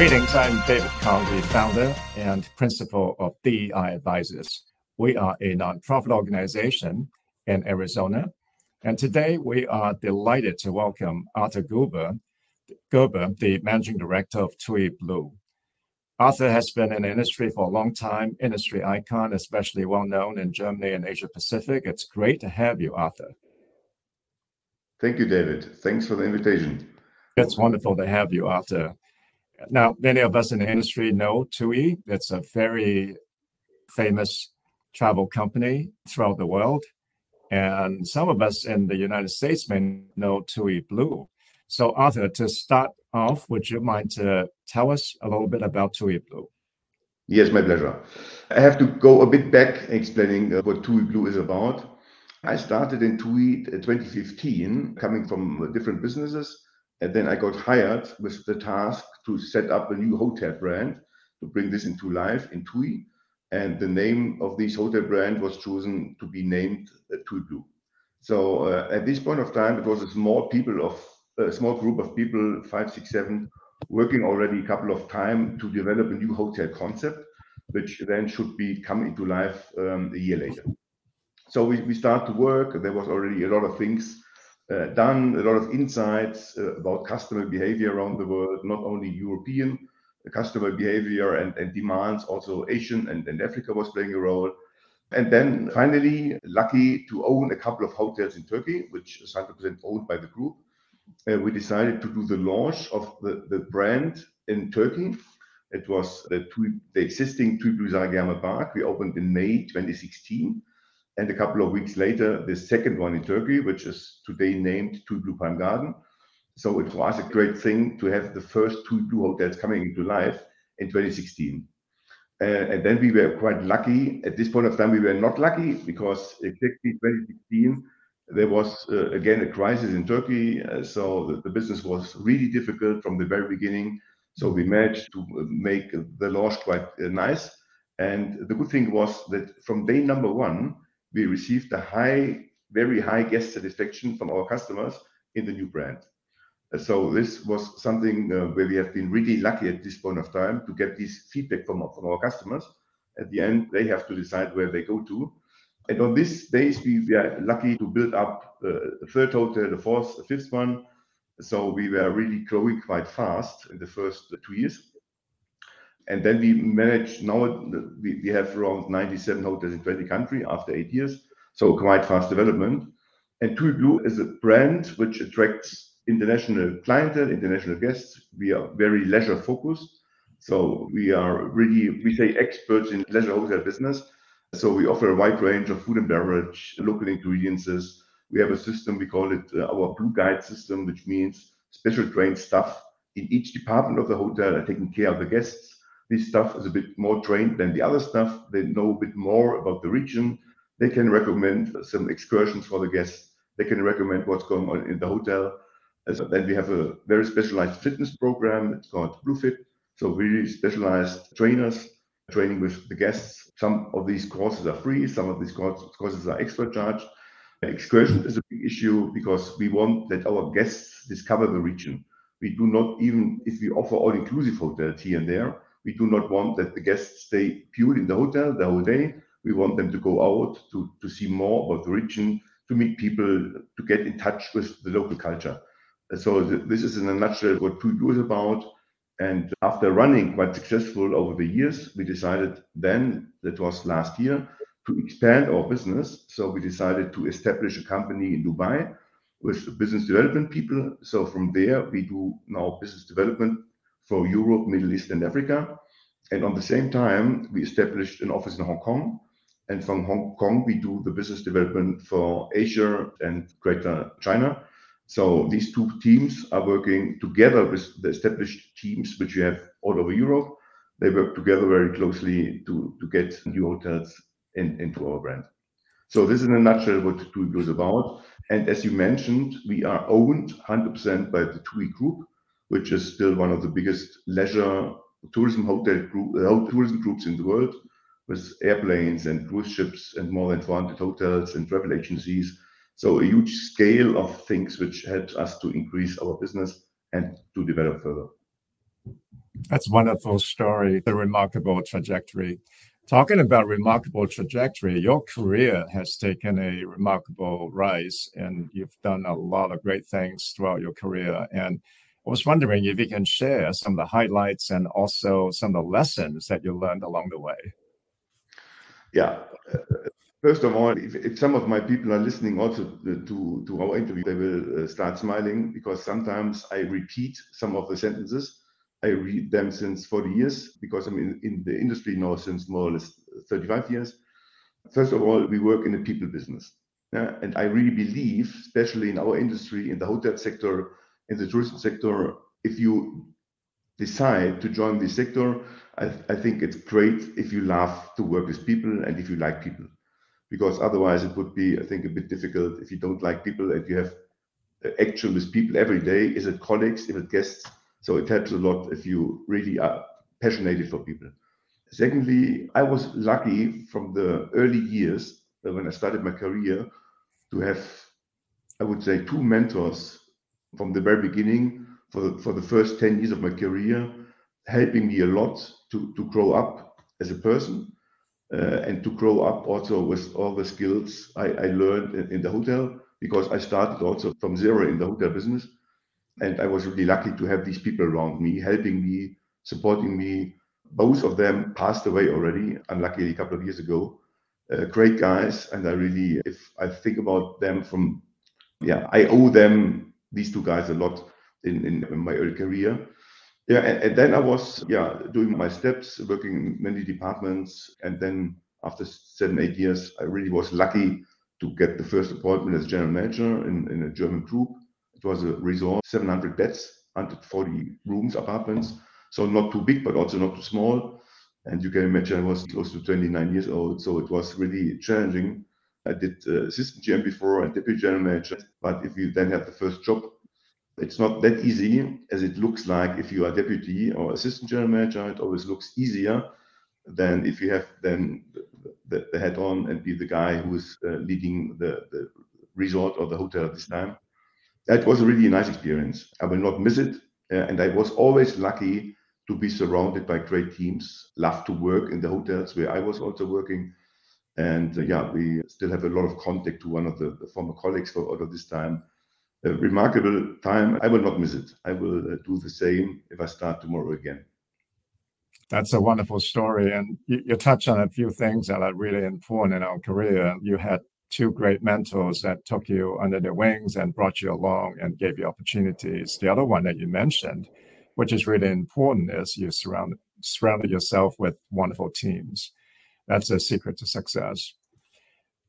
Greetings. I'm David the founder and principal of DEI Advisors. We are a nonprofit organization in Arizona, and today we are delighted to welcome Artur Gerber, the Managing Director of TUI BLUE. Artur has been in the industry for a long time, industry icon, especially well-known in Germany and Asia Pacific. It's great to have you, Artur. Thank you, David. Thanks for the invitation. It's wonderful to have you, Artur. Now, many of us in the industry know TUI. It's a very famous travel company throughout the world, and some of us in the United States may know TUI BLUE. So Artur, to start off, would you mind to tell us a little bit about TUI BLUE? Yes, my pleasure. I have to go a bit back explaining uh, what TUI BLUE is about. I started in TUI uh, in 2015, coming from uh, different businesses, and then I got hired with the task to set up a new hotel brand, to bring this into life in TUI, and the name of this hotel brand was chosen to be named uh, TUI BLUE. So, uh, at this point of time, it was a small people of a small group of people, five, six, seven, working already a couple of time to develop a new hotel concept, which then should be coming into life um, a year later. So we, we start to work. There was already a lot of things done, a lot of insights about customer behavior around the world, not only European customer behavior and and demands, also Asian and and Africa was playing a role. And then finally, lucky to own a couple of hotels in Turkey, which is 100% owned by the group, we decided to do the launch of the the brand in Turkey. It was the the existing BLUE Sarigerme Park. We opened in May 2016, and a couple of weeks later, the second one in Turkey, which is today named TUI BLUE Palm Garden. So it was a great thing to have the first TUI BLUE hotels coming into life in 2016. Uh, and then we were quite lucky. At this point of time, we were not lucky because exactly 2016, there was uh, again a crisis in Turkey. Uh, so the business was really difficult from the very beginning. So we managed to make the launch quite nice. And the good thing was that from day number one, we received a high, very high guest satisfaction from our customers in the new brand. Uh, so this was something uh, where we have been really lucky at this point of time to get this feedback from from our customers. At the end, they have to decide where they go to. And on this base, we are lucky to build up uh, a third hotel, the fourth, the fifth one. So we were really growing quite fast in the first two years. And then we manage Now we have around 97 hotels in 20 countries after eight years, so quite fast development. And TUI BLUE is a brand which attracts international clientele, international guests. We are very leisure-focused, so we are really, we say, experts in leisure hotel business. So we offer a wide range of food and beverage, local ingredients. We have a system, we call it uh, our Blue Guide system, which means special trained staff in each department of the hotel are taking care of the guests. This stuff is a bit more trained than the other stuff. They know a bit more about the region. They can recommend some excursions for the guests. They can recommend what's going on in the hotel. Then we have a very specialized fitness program. It's called BlueFit. So really specialized trainers training with the guests. Some of these courses are free, some of these courses are extra charge. Excursion is a big issue because we want that our guests discover the region. We do not even if we offer all-inclusive hotels here and there, we do not want that the guests stay pure in the hotel the whole day. We want them to go out to to see more about the region, to meet people, to get in touch with the local culture. So this is in a nutshell what BLUE is about. And after running quite successful over the years, we decided then, that was last year, to expand our business. So we decided to establish a company in Dubai with business development people. So from there, we do now business development for Europe, Middle East, and Africa. And at the same time, we established an office in Hong Kong, and from Hong Kong, we do the business development for Asia and Greater China. So these two teams are working together with the established teams, which we have all over Europe. They work together very closely to to get new hotels into our brand. So this is in a nutshell what TUI is about. And as you mentioned, we are owned 100% by the TUI Group, which is still one of the biggest leisure tourism hotel group uh, tourism groups in the world, with airplanes and cruise ships and more than 400 hotels and travel agencies. So a huge scale of things which helps us to increase our business and to develop further. That's a wonderful story, the remarkable trajectory. Talking about remarkable trajectory, your career has taken a remarkable rise and you've done a lot of great things throughout your career. And I was wondering if you can share some of the highlights and also some of the lessons that you learned along the way. Yeah. First of all, if, if some of my people are listening also to, to our interview, they will uh, start smiling because sometimes I repeat some of the sentences. I read them since 40 years because I'm in, in the industry now since more or less 35 years. First of all, we work in the people business. Yeah? And I really believe, especially in our industry, in the hotel sector, in the tourism sector, if you decide to join this sector, I, I, think it's great if you love to work with people and if you like people. Because otherwise, it would be, I think, a bit difficult if you don't like people and you have uh, action with people every day. Is it colleagues? Is it guests? So it helps a lot if you really are passionate for people. Secondly, I was lucky from the early years uh, when I started my career to have, I would say, two mentors from the very beginning for the, for the first 10 years of my career, helping me a lot to, to grow up as a person uh, and to grow up also with all the skills I, I learned in, in, the hotel because I started also from zero in the hotel business. And I was really lucky to have these people around me, helping me, supporting me. Both of them passed away already, unluckily, a couple of years ago. Uh, great guys. And I really, if I think about them from, yeah, I owe them these two guys a lot in, in, my early career. Yeah, and, and, then I was yeah doing my steps, working in many departments, and then after seven eight years, I really was lucky to get the first appointment as general manager in, in a German group. It was a resort, 700 beds, 140 rooms, apartments, so not too big, but also not too small. And you can imagine I was close to 29 years old, so it was really challenging I did uh, assistant GM before and deputy general manager. But if you then have the first job, it's not that easy as it looks like if you are deputy or assistant general manager. It always looks easier than if you have then the, the head on and be the guy who is uh, leading the, the resort or the hotel at this time. That was a really nice experience. I will not miss it. Uh, and I was always lucky to be surrounded by great teams, love to work in the hotels where I was also working and uh, yeah, we still have a lot of contact to one of the, the former colleagues for all of this time. A remarkable time. I will not miss it. I will uh, do the same if I start tomorrow again. That's a wonderful story. And you, you touch on a few things that are really important in our career. You had two great mentors that took you under their wings and brought you along and gave you opportunities. The other one that you mentioned, which is really important, is you surround, surrounded yourself with wonderful teams. That's a secret to success.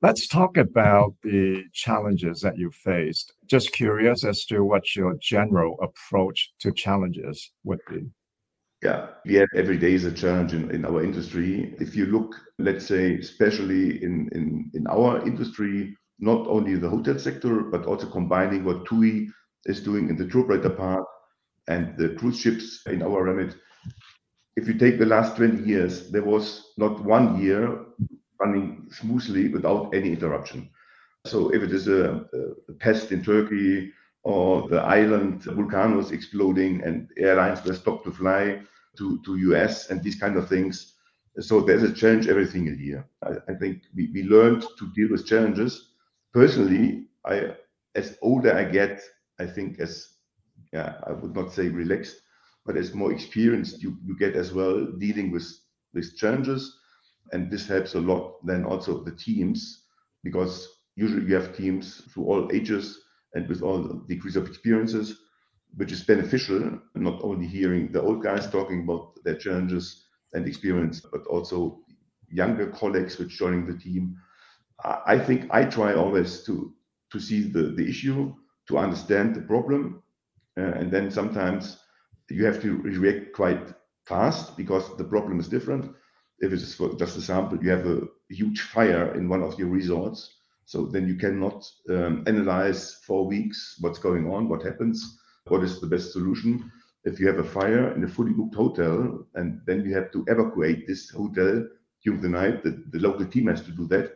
Let's talk about the challenges that you faced. Just curious as to what your general approach to challenges would be. Yeah, have every day is a challenge in, in our industry. If you look, let's say, especially in, in, in our industry, not only the hotel sector, but also combining what TUI is doing in the tour operator part and the cruise ships in our remit, if you take the last 20 years, there was not one year running smoothly without any interruption. So if it is a, a pest in Turkey or the island volcanoes exploding and airlines were stopped to fly to, to US and these kind of things. So there's a challenge every single year. I, I think we, we learned to deal with challenges. Personally, I as older I get, I think as yeah, I would not say relaxed, but as more experienced you, you get as well dealing with with challenges and this helps a lot then also the teams because usually you have teams through all ages and with all degrees of experiences which is beneficial not only hearing the old guys talking about their challenges and experience but also younger colleagues which joining the team. I think i try always to to see the the issue to understand the problem uh, and then sometimes you have to react quite fast because the problem is different. If it's just a sample, you have a huge fire in one of your resorts, so then you cannot um, analyze for weeks what's going on, what happens, what is the best solution. If you have a fire in a fully booked hotel and then you have to evacuate this hotel during the night, the, the local team has to do that.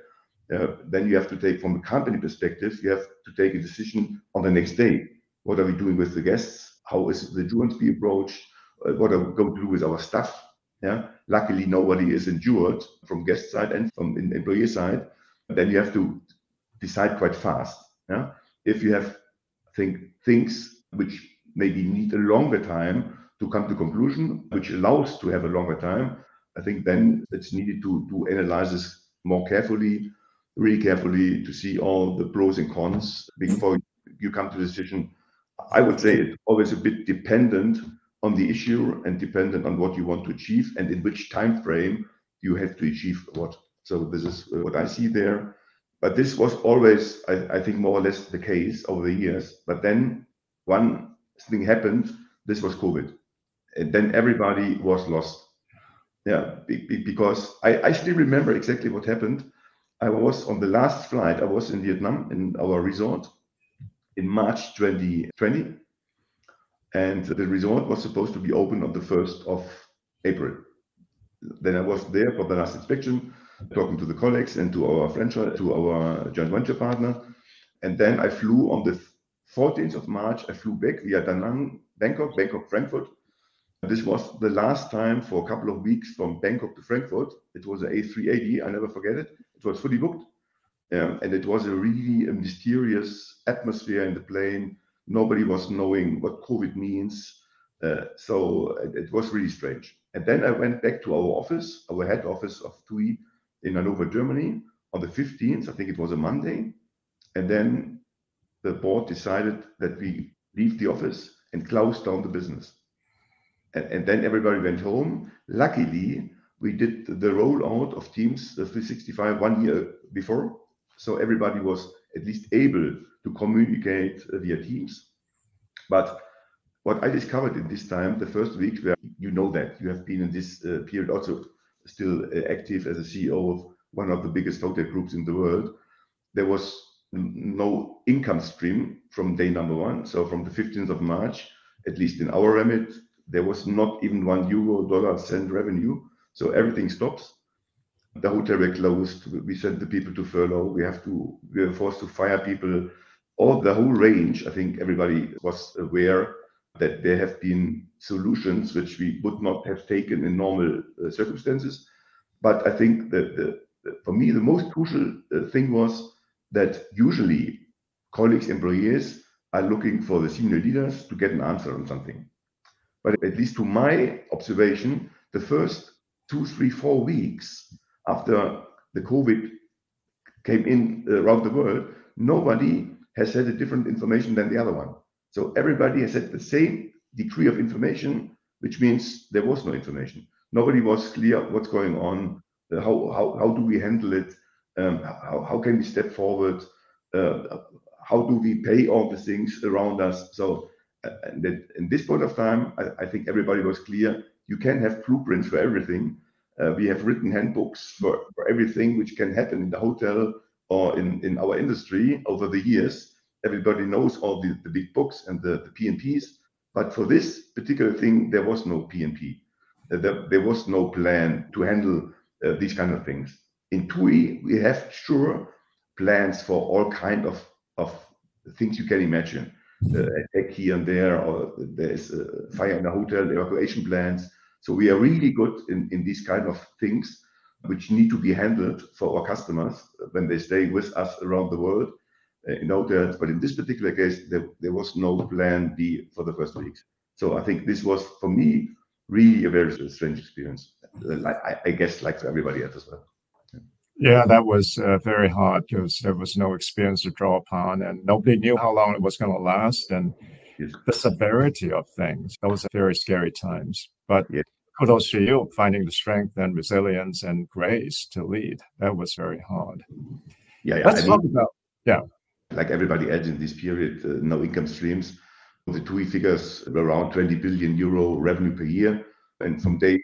Uh, then you have to take, from a company perspective, you have to take a decision on the next day. What are we doing with the guests? How is the insurance be approached, uh, what are we going to do with our staff. Yeah. Luckily, nobody is injured from guest side and from employee side. Then you have to decide quite fast. Yeah. If you have think things which maybe need a longer time to come to conclusion, which allows to have a longer time, I think then it's needed to do analysis more carefully, really carefully to see all the pros and cons before you come to a decision. I would say it's always a bit dependent on the issue and dependent on what you want to achieve and in which time frame you have to achieve what. So this is uh, what I see there. But this was always, I, I think, more or less the case over the years. But then one thing happened. This was COVID, and then everybody was lost. Yeah, be, be, because I, I still remember exactly what happened. I was on the last flight. I was in Vietnam in our resort in March 2020, and the resort was supposed to be open on the 1st of April. Then I was there for the last inspection, talking to the colleagues and to our franchise, to our joint venture partner. And then I flew on the 14th of March. I flew back via Da Nang, Bangkok, Bangkok, Frankfurt. This was the last time for a couple of weeks from Bangkok to Frankfurt. It was an A380. I never forget it. It was fully booked. Um, and it was a really a mysterious atmosphere in the plane. Nobody was knowing what COVID means. Uh, so it, it, was really strange. And then I went back to our office, our head office of TUI in Hanover, Germany, on the 15th. I think it was a Monday. And then the board decided that we leave the office and close down the business. And, and then everybody went home. Luckily, we did the rollout of Teams, the 365, one year before. So everybody was at least able to communicate via Teams. But what I discovered in this time, the first week, where you know that you have been in this uh, period also still uh, active as a CEO of one of the biggest hotel groups in the world, there was no income stream from day number one. So from the 15th of March, at least in our remit, there was not even one euro, dollar, cent revenue. So everything stops. The hotel were closed. We sent the people to furlough. We have to. We were forced to fire people. All the whole range. I think everybody was aware that there have been solutions which we would not have taken in normal uh, circumstances. But I think that the, for me the most crucial uh, thing was that usually colleagues, employees are looking for the senior leaders to get an answer on something. But at least to my observation, the first two, three, four weeks after the COVID came in uh, around the world, nobody has had a different information than the other one. So everybody has had the same degree of information, which means there was no information. Nobody was clear what's going on, uh, how, how, how do we handle it, um, how, how can we step forward, uh, how do we pay all the things around us. So uh, in this point of time, I, I, think everybody was clear. You can have blueprints for everything. Uh, we have written handbooks for, for everything which can happen in the hotel or in, in our industry over the years everybody knows all the, the big books and the, the P&Ps. But for this particular thing, there was no P&P. Uh, there, there, was no plan to handle uh, these kind of things. In TUI, we have sure plans for all kind of, of things you can imagine. Uh, attack here and there, or there is a fire in a hotel, evacuation plans. So we are really good in, in these kind of things, which need to be handled for our customers when they stay with us around the world in hotels. But in this particular case, there, there was no plan B for the first weeks. So I think this was for me really a very strange experience. Like I, I guess like for everybody else as well. Yeah, that was uh, very hard because there was no experience to draw upon, and nobody knew how long it was going to last, and yes. the severity of things. Those are very scary times. But yes. Kudos to you finding the strength and resilience and grace to lead. That was very hard. Yeah, yeah let's I talk mean, about yeah like everybody else in this period, uh, no income streams. The TUI figures were around 20 billion euro revenue per year. And from day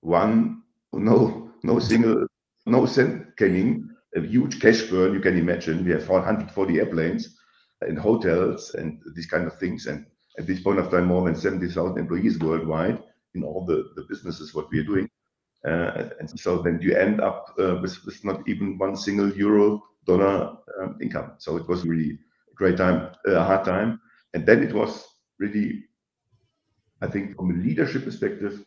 one, no, no single, no cent came in. A huge cash burn, you can imagine. We have 440 airplanes and hotels and these kind of things. And at this point of time, more than 70,000 employees worldwide in all the, the businesses, what we are doing. Uh, and so then you end up uh, with, with not even one single euro dollar um, income. So it was really a great time, a hard time. And then it was really, I think from a leadership perspective,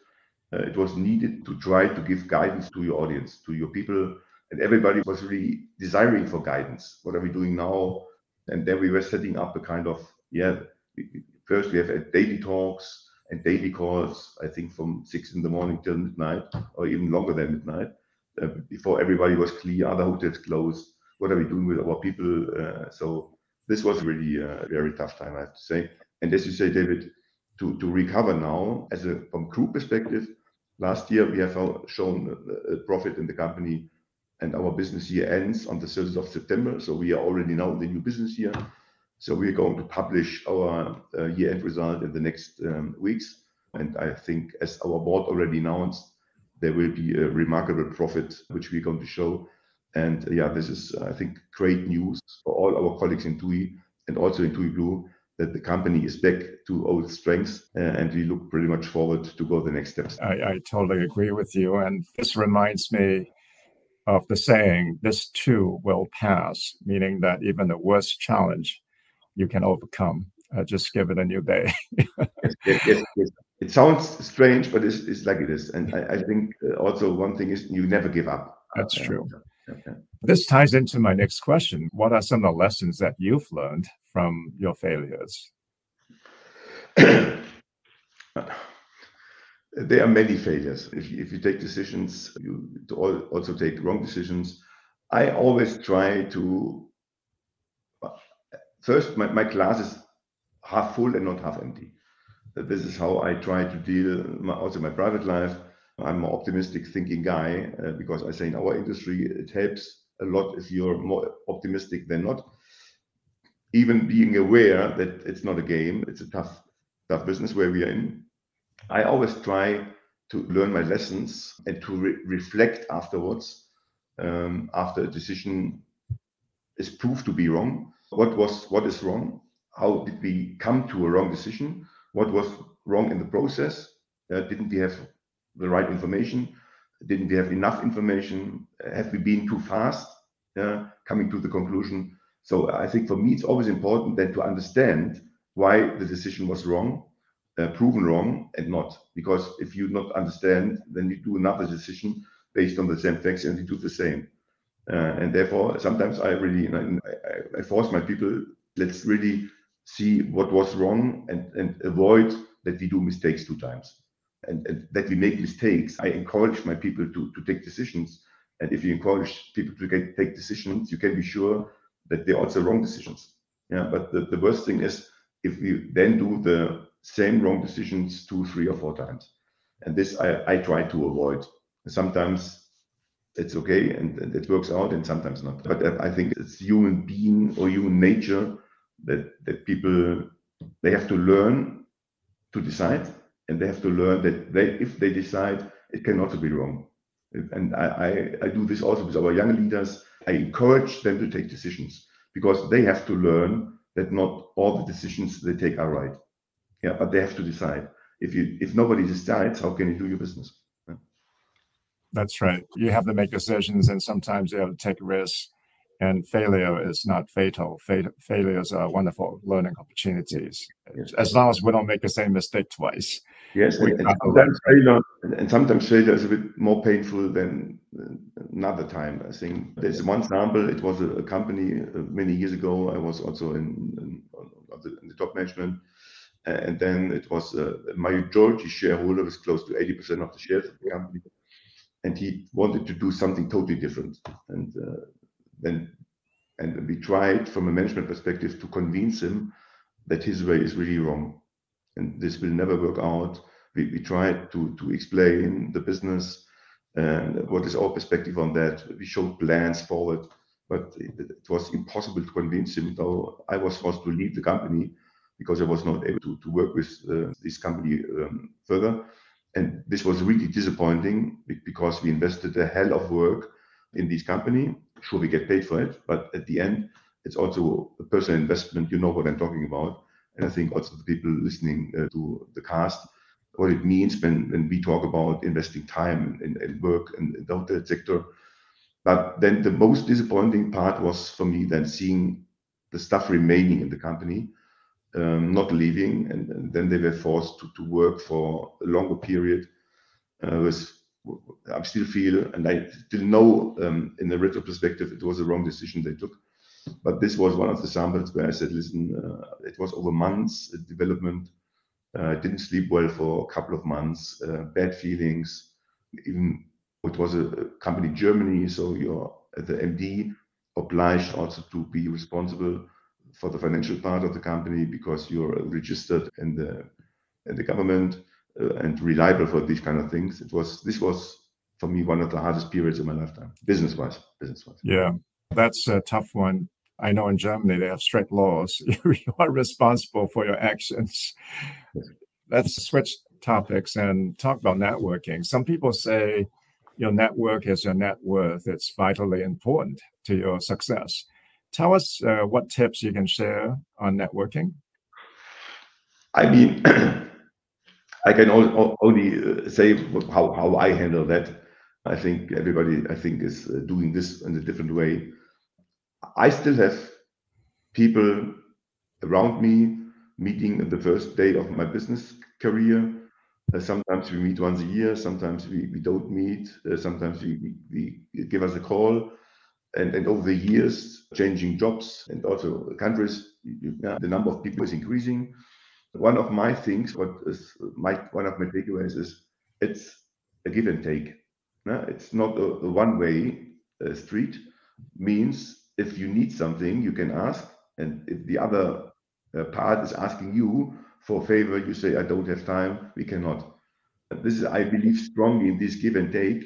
it was needed to try to give guidance to your audience, to your people, and everybody was really desiring for guidance. What are we doing now? And then we were setting up a kind of, yeah, first we have a daily talks and daily calls, I think from six in the morning till midnight or even longer than midnight, uh, before everybody was clear, other hotels closed. What are we doing with our people? Uh, so this was really a very tough time, I have to say. And as you say, David, to to recover now as a from group perspective, last year we have shown a profit in the company and our business year ends on the 30th of September. So we are already now in the new business year. So we are going to publish our uh, year-end result in the next um, weeks. And I think as our board already announced, there will be a remarkable profit, which we're going to show. And uh, yeah, this is, I think, great news for all our colleagues in TUI and also in TUI BLUE that the company is back to old strengths. Uh, and we look pretty much forward to go the next steps. I totally agree with you. And this reminds me of the saying, this too will pass, meaning that even the worst challenge you can overcome. Uh, just give it a new day. It sounds strange, but it's like it is. And I think uh, also one thing is you never give up. That's true. This ties into my next question. What are some of the lessons that you've learned from your failures? There are many failures. If you take decisions, you also take wrong decisions. I always try to first, my glass is half full and not half empty. This is how I try to deal also my private life. I'm an optimistic thinking guy uh, because I say in our industry, it helps a lot if you're more optimistic than not. Even being aware that it's not a game, it's a tough business where we are in. I always try to learn my lessons and to reflect afterwards um, after a decision is proved to be wrong. What was what is wrong? How did we come to a wrong decision? What was wrong in the process? Uh, didn't we have the right information? Didn't we have enough information? Uh, have we been too fast uh, coming to the conclusion? So I think for me, it's always important then to understand why the decision was wrong, proven wrong and not. Because if you don't understand, then you do another decision based on the same facts and you do the same. Uh, and therefore, sometimes I really force my people, let's really see what was wrong and avoid that we do mistakes two times. And that we make mistakes. I encourage my people to to take decisions. And if you encourage people to get, take decisions, you can be sure that they're also wrong decisions. Yeah, but the the worst thing is if we then do the same wrong decisions two, three, or four times. And this I, I try to avoid. Sometimes it's okay and it works out and sometimes not. But I think it's human being or human nature that that people, they have to learn to decide and they have to learn that they if they decide, it cannot be wrong. And I I do this also with our young leaders. I encourage them to take decisions because they have to learn that not all the decisions they take are right. Yeah, but they have to decide. if you If nobody decides, how can you do your business? That's right. You have to make decisions and sometimes you have to take risks. And failure is not fatal. Failures are wonderful learning opportunities. As long as we don't make the same mistake twice. Yes. And sometimes failure is a bit more painful than another time. I think there's one example. It was a company uh, many years ago. I was also in the top management. And then it was uh, my majority shareholder was close to 80% of the shares of the company. And he wanted to do something totally different. And uh, then, and we tried from a management perspective to convince him that his way is really wrong. And this will never work out. We we tried to to explain the business and what is our perspective on that. We showed plans forward, but it was impossible to convince him. Though I was forced to leave the company because I was not able to work with this company further. And this was really disappointing because we invested a hell of work in this company. Sure, we get paid for it, but at the end, it's also a personal investment. You know what I'm talking about. And I think also the people listening uh, to the cast, what it means when we talk about investing time and work in the hotel sector. But then the most disappointing part was for me then seeing the stuff remaining in the company. Um, not leaving, and, and, then they were forced to, to work for a longer period. Uh, I still feel, and I still know um, in the retro perspective, it was a wrong decision they took. But this was one of the samples where I said, listen, uh, it was over months development. Uh, didn't sleep well for a couple of months, uh, bad feelings. Even it was a company Germany, so you're the MD obliged also to be responsible for the financial part of the company because you're registered in the in the government uh, and reliable for these kind of things. It was this was for me one of the hardest periods in my lifetime, business wise. Business wise. Yeah, that's a tough one. I know in Germany they have strict laws. you are responsible for your actions. Yes. Let's switch topics and talk about networking. Some people say your network is your net worth. It's vitally important to your success. Tell us uh, what tips you can share on networking. I mean, I can only uh, say how, how I handle that. I think everybody, I think, is uh, doing this in a different way. I still have people around me meeting in the first day of my business career. Uh, sometimes we meet once a year, sometimes we, we don't meet, uh, sometimes we, we, we, give us a call. And, and over the years, changing jobs and also countries, yeah, the number of people is increasing. One of my things, what is my one of my takeaways is it's a give and take. Yeah? It's not a, a one-way uh, street. Means if you need something, you can ask, and if the other uh, part is asking you for a favor, you say, "I don't have time. We cannot." This is, I believe strongly in this give and take,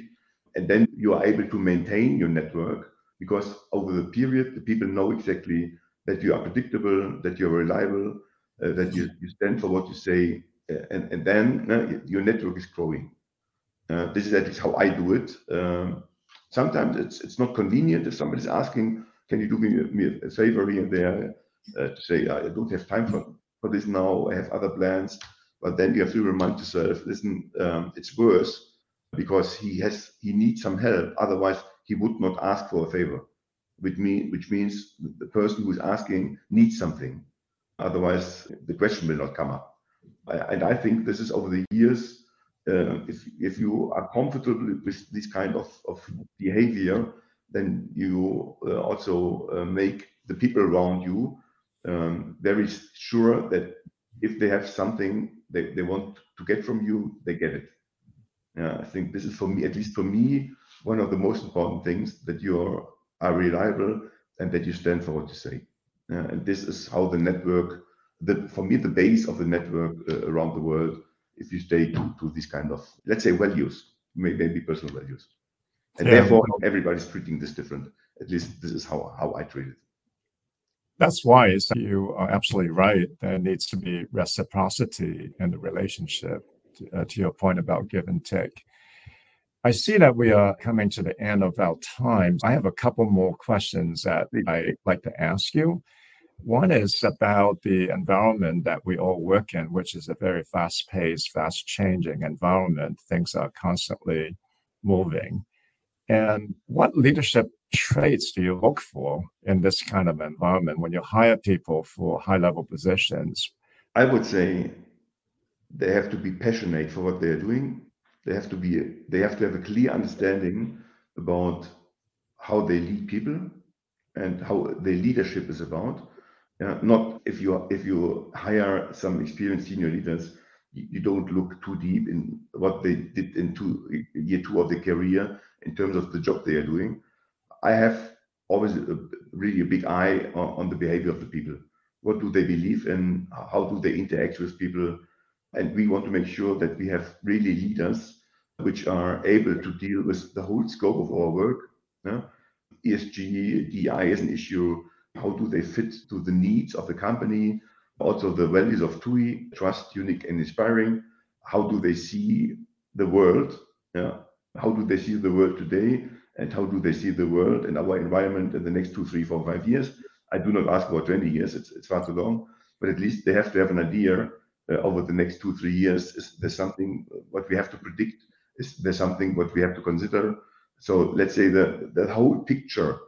and then you are able to maintain your network because over the period, the people know exactly that you are predictable, that you're reliable, uh, that you, you stand for what you say, uh, and, and then uh, your network is growing. Uh, this is at least how I do it. Um, sometimes it's it's not convenient if somebody's asking, "Can you do me, me a favor here and there?" Uh, to say, "I don't have time for for this now. I have other plans." But then you have to remind yourself, "Listen, um, it's worse because he has he needs some help. Otherwise, he would not ask for a favor." Which mean which means the person who is asking needs something. Otherwise, the question will not come up. And I think this is over the years uh, if if you are comfortable with this kind of, of behavior, then you uh, also uh, make the people around you um, very sure that if they have something they, they want to get from you, they get it. Yeah, I think this is for me, at least for me, one of the most important things that you are, are reliable and that you stand for what you say. Yeah, and this is how the network, the, for me, the base of the network uh, around the world if you stay to, to this kind of, let's say, values, maybe personal values. And yeah. therefore, everybody's treating this different. At least this is how, how I treat it. That's why you are absolutely right. There needs to be reciprocity in the relationship, uh, to your point about give and take. I see that we are coming to the end of our time. I have a couple more questions that I'd like to ask you. One is about the environment that we all work in, which is a very fast paced, fast changing environment. Things are constantly moving. And what leadership traits do you look for in this kind of environment when you hire people for high level positions? I would say they have to be passionate for what they're doing. They have to be they have to have a clear understanding about how they lead people and how their leadership is about not if you if you hire some experienced senior leaders, you, you don't look too deep in what they did in two, year two of their career in terms of the job they are doing. I have always a, really a big eye on, on the behavior of the people. What do they believe in? How do they interact with people? And we want to make sure that we have really leaders which are able to deal with the whole scope of our work. Yeah? ESG, DI is an issue, how do they fit to the needs of the company? Also, the values of TUI, trust, unique, and inspiring. How do they see the world? Yeah. How do they see the world today? And how do they see the world and our environment in the next two, three, four, five years? I do not ask about 20 years, it's, it's far too long, but at least they have to have an idea over the next two, three years. Is there something what we have to predict? Is there something what we have to consider? So let's say the, the whole picture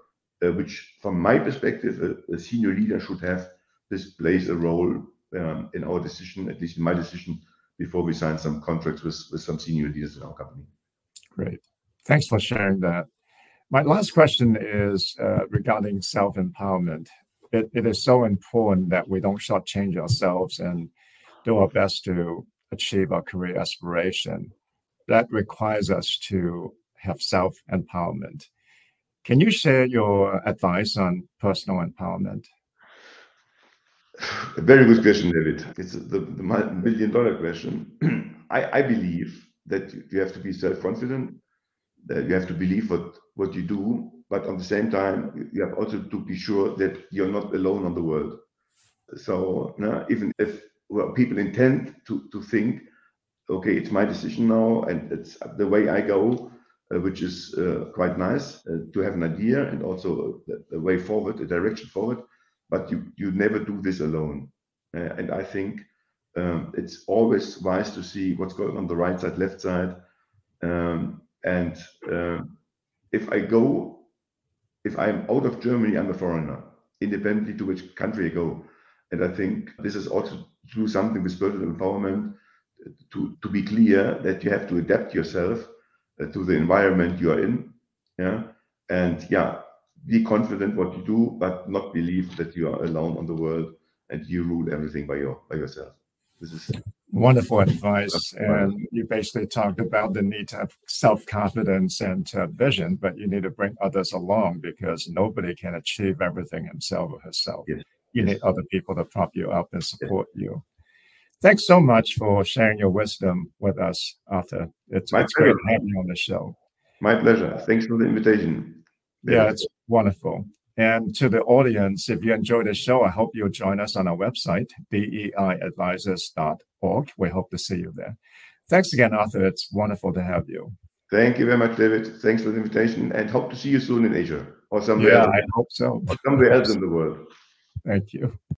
uh, which from my perspective, a, a, senior leader should have, this plays a role um, in our decision, at least in my decision, before we sign some contracts with, with some senior leaders in our company. Great. Thanks for sharing that. My last question is uh, regarding self empowerment. It, it is so important that we don't shortchange ourselves and do our best to achieve our career aspiration. That requires us to have self empowerment. Can you share your advice on personal empowerment? A very good question, David. It's the, the million dollar question. I, I believe that you have to be self confident, that you have to believe what, what you do, but at the same time, you have also to be sure that you're not alone on the world. So, no, even if well, people intend to, to think, okay, it's my decision now and it's the way I go, uh, which is uh, quite nice uh, to have an idea and also a, a, way forward, a direction forward. But you, you never do this alone. Uh, and I think um, it's always wise to see what's going on the right side, left side. Um, and uh, if I go, if I'm out of Germany, I'm a foreigner, independently to which country I go. And I think this is also do something with personal empowerment to, to be clear that you have to adapt yourself uh, to the environment you are in. Yeah. And yeah, be confident what you do, but not believe that you are alone on the world and you rule everything by your by yourself. This is wonderful advice. And you basically talked about the need to have self confidence and uh, vision, but you need to bring others along because nobody can achieve everything himself or herself. Yes. You need other people to prop you up and support you. Thanks so much for sharing your wisdom with us, Artur. It's, it's great having you on the show. My pleasure. Thanks for the invitation. Yeah, it's wonderful. And to the audience, if you enjoyed the show, I hope you'll join us on our website, deiadvisors.org. We hope to see you there. Thanks again, Artur. It's wonderful to have you. Thank you very much, David. Thanks for the invitation and hope to see you soon in Asia or somewhere yeah, else. I hope so. Or somewhere else in the world. Thank you.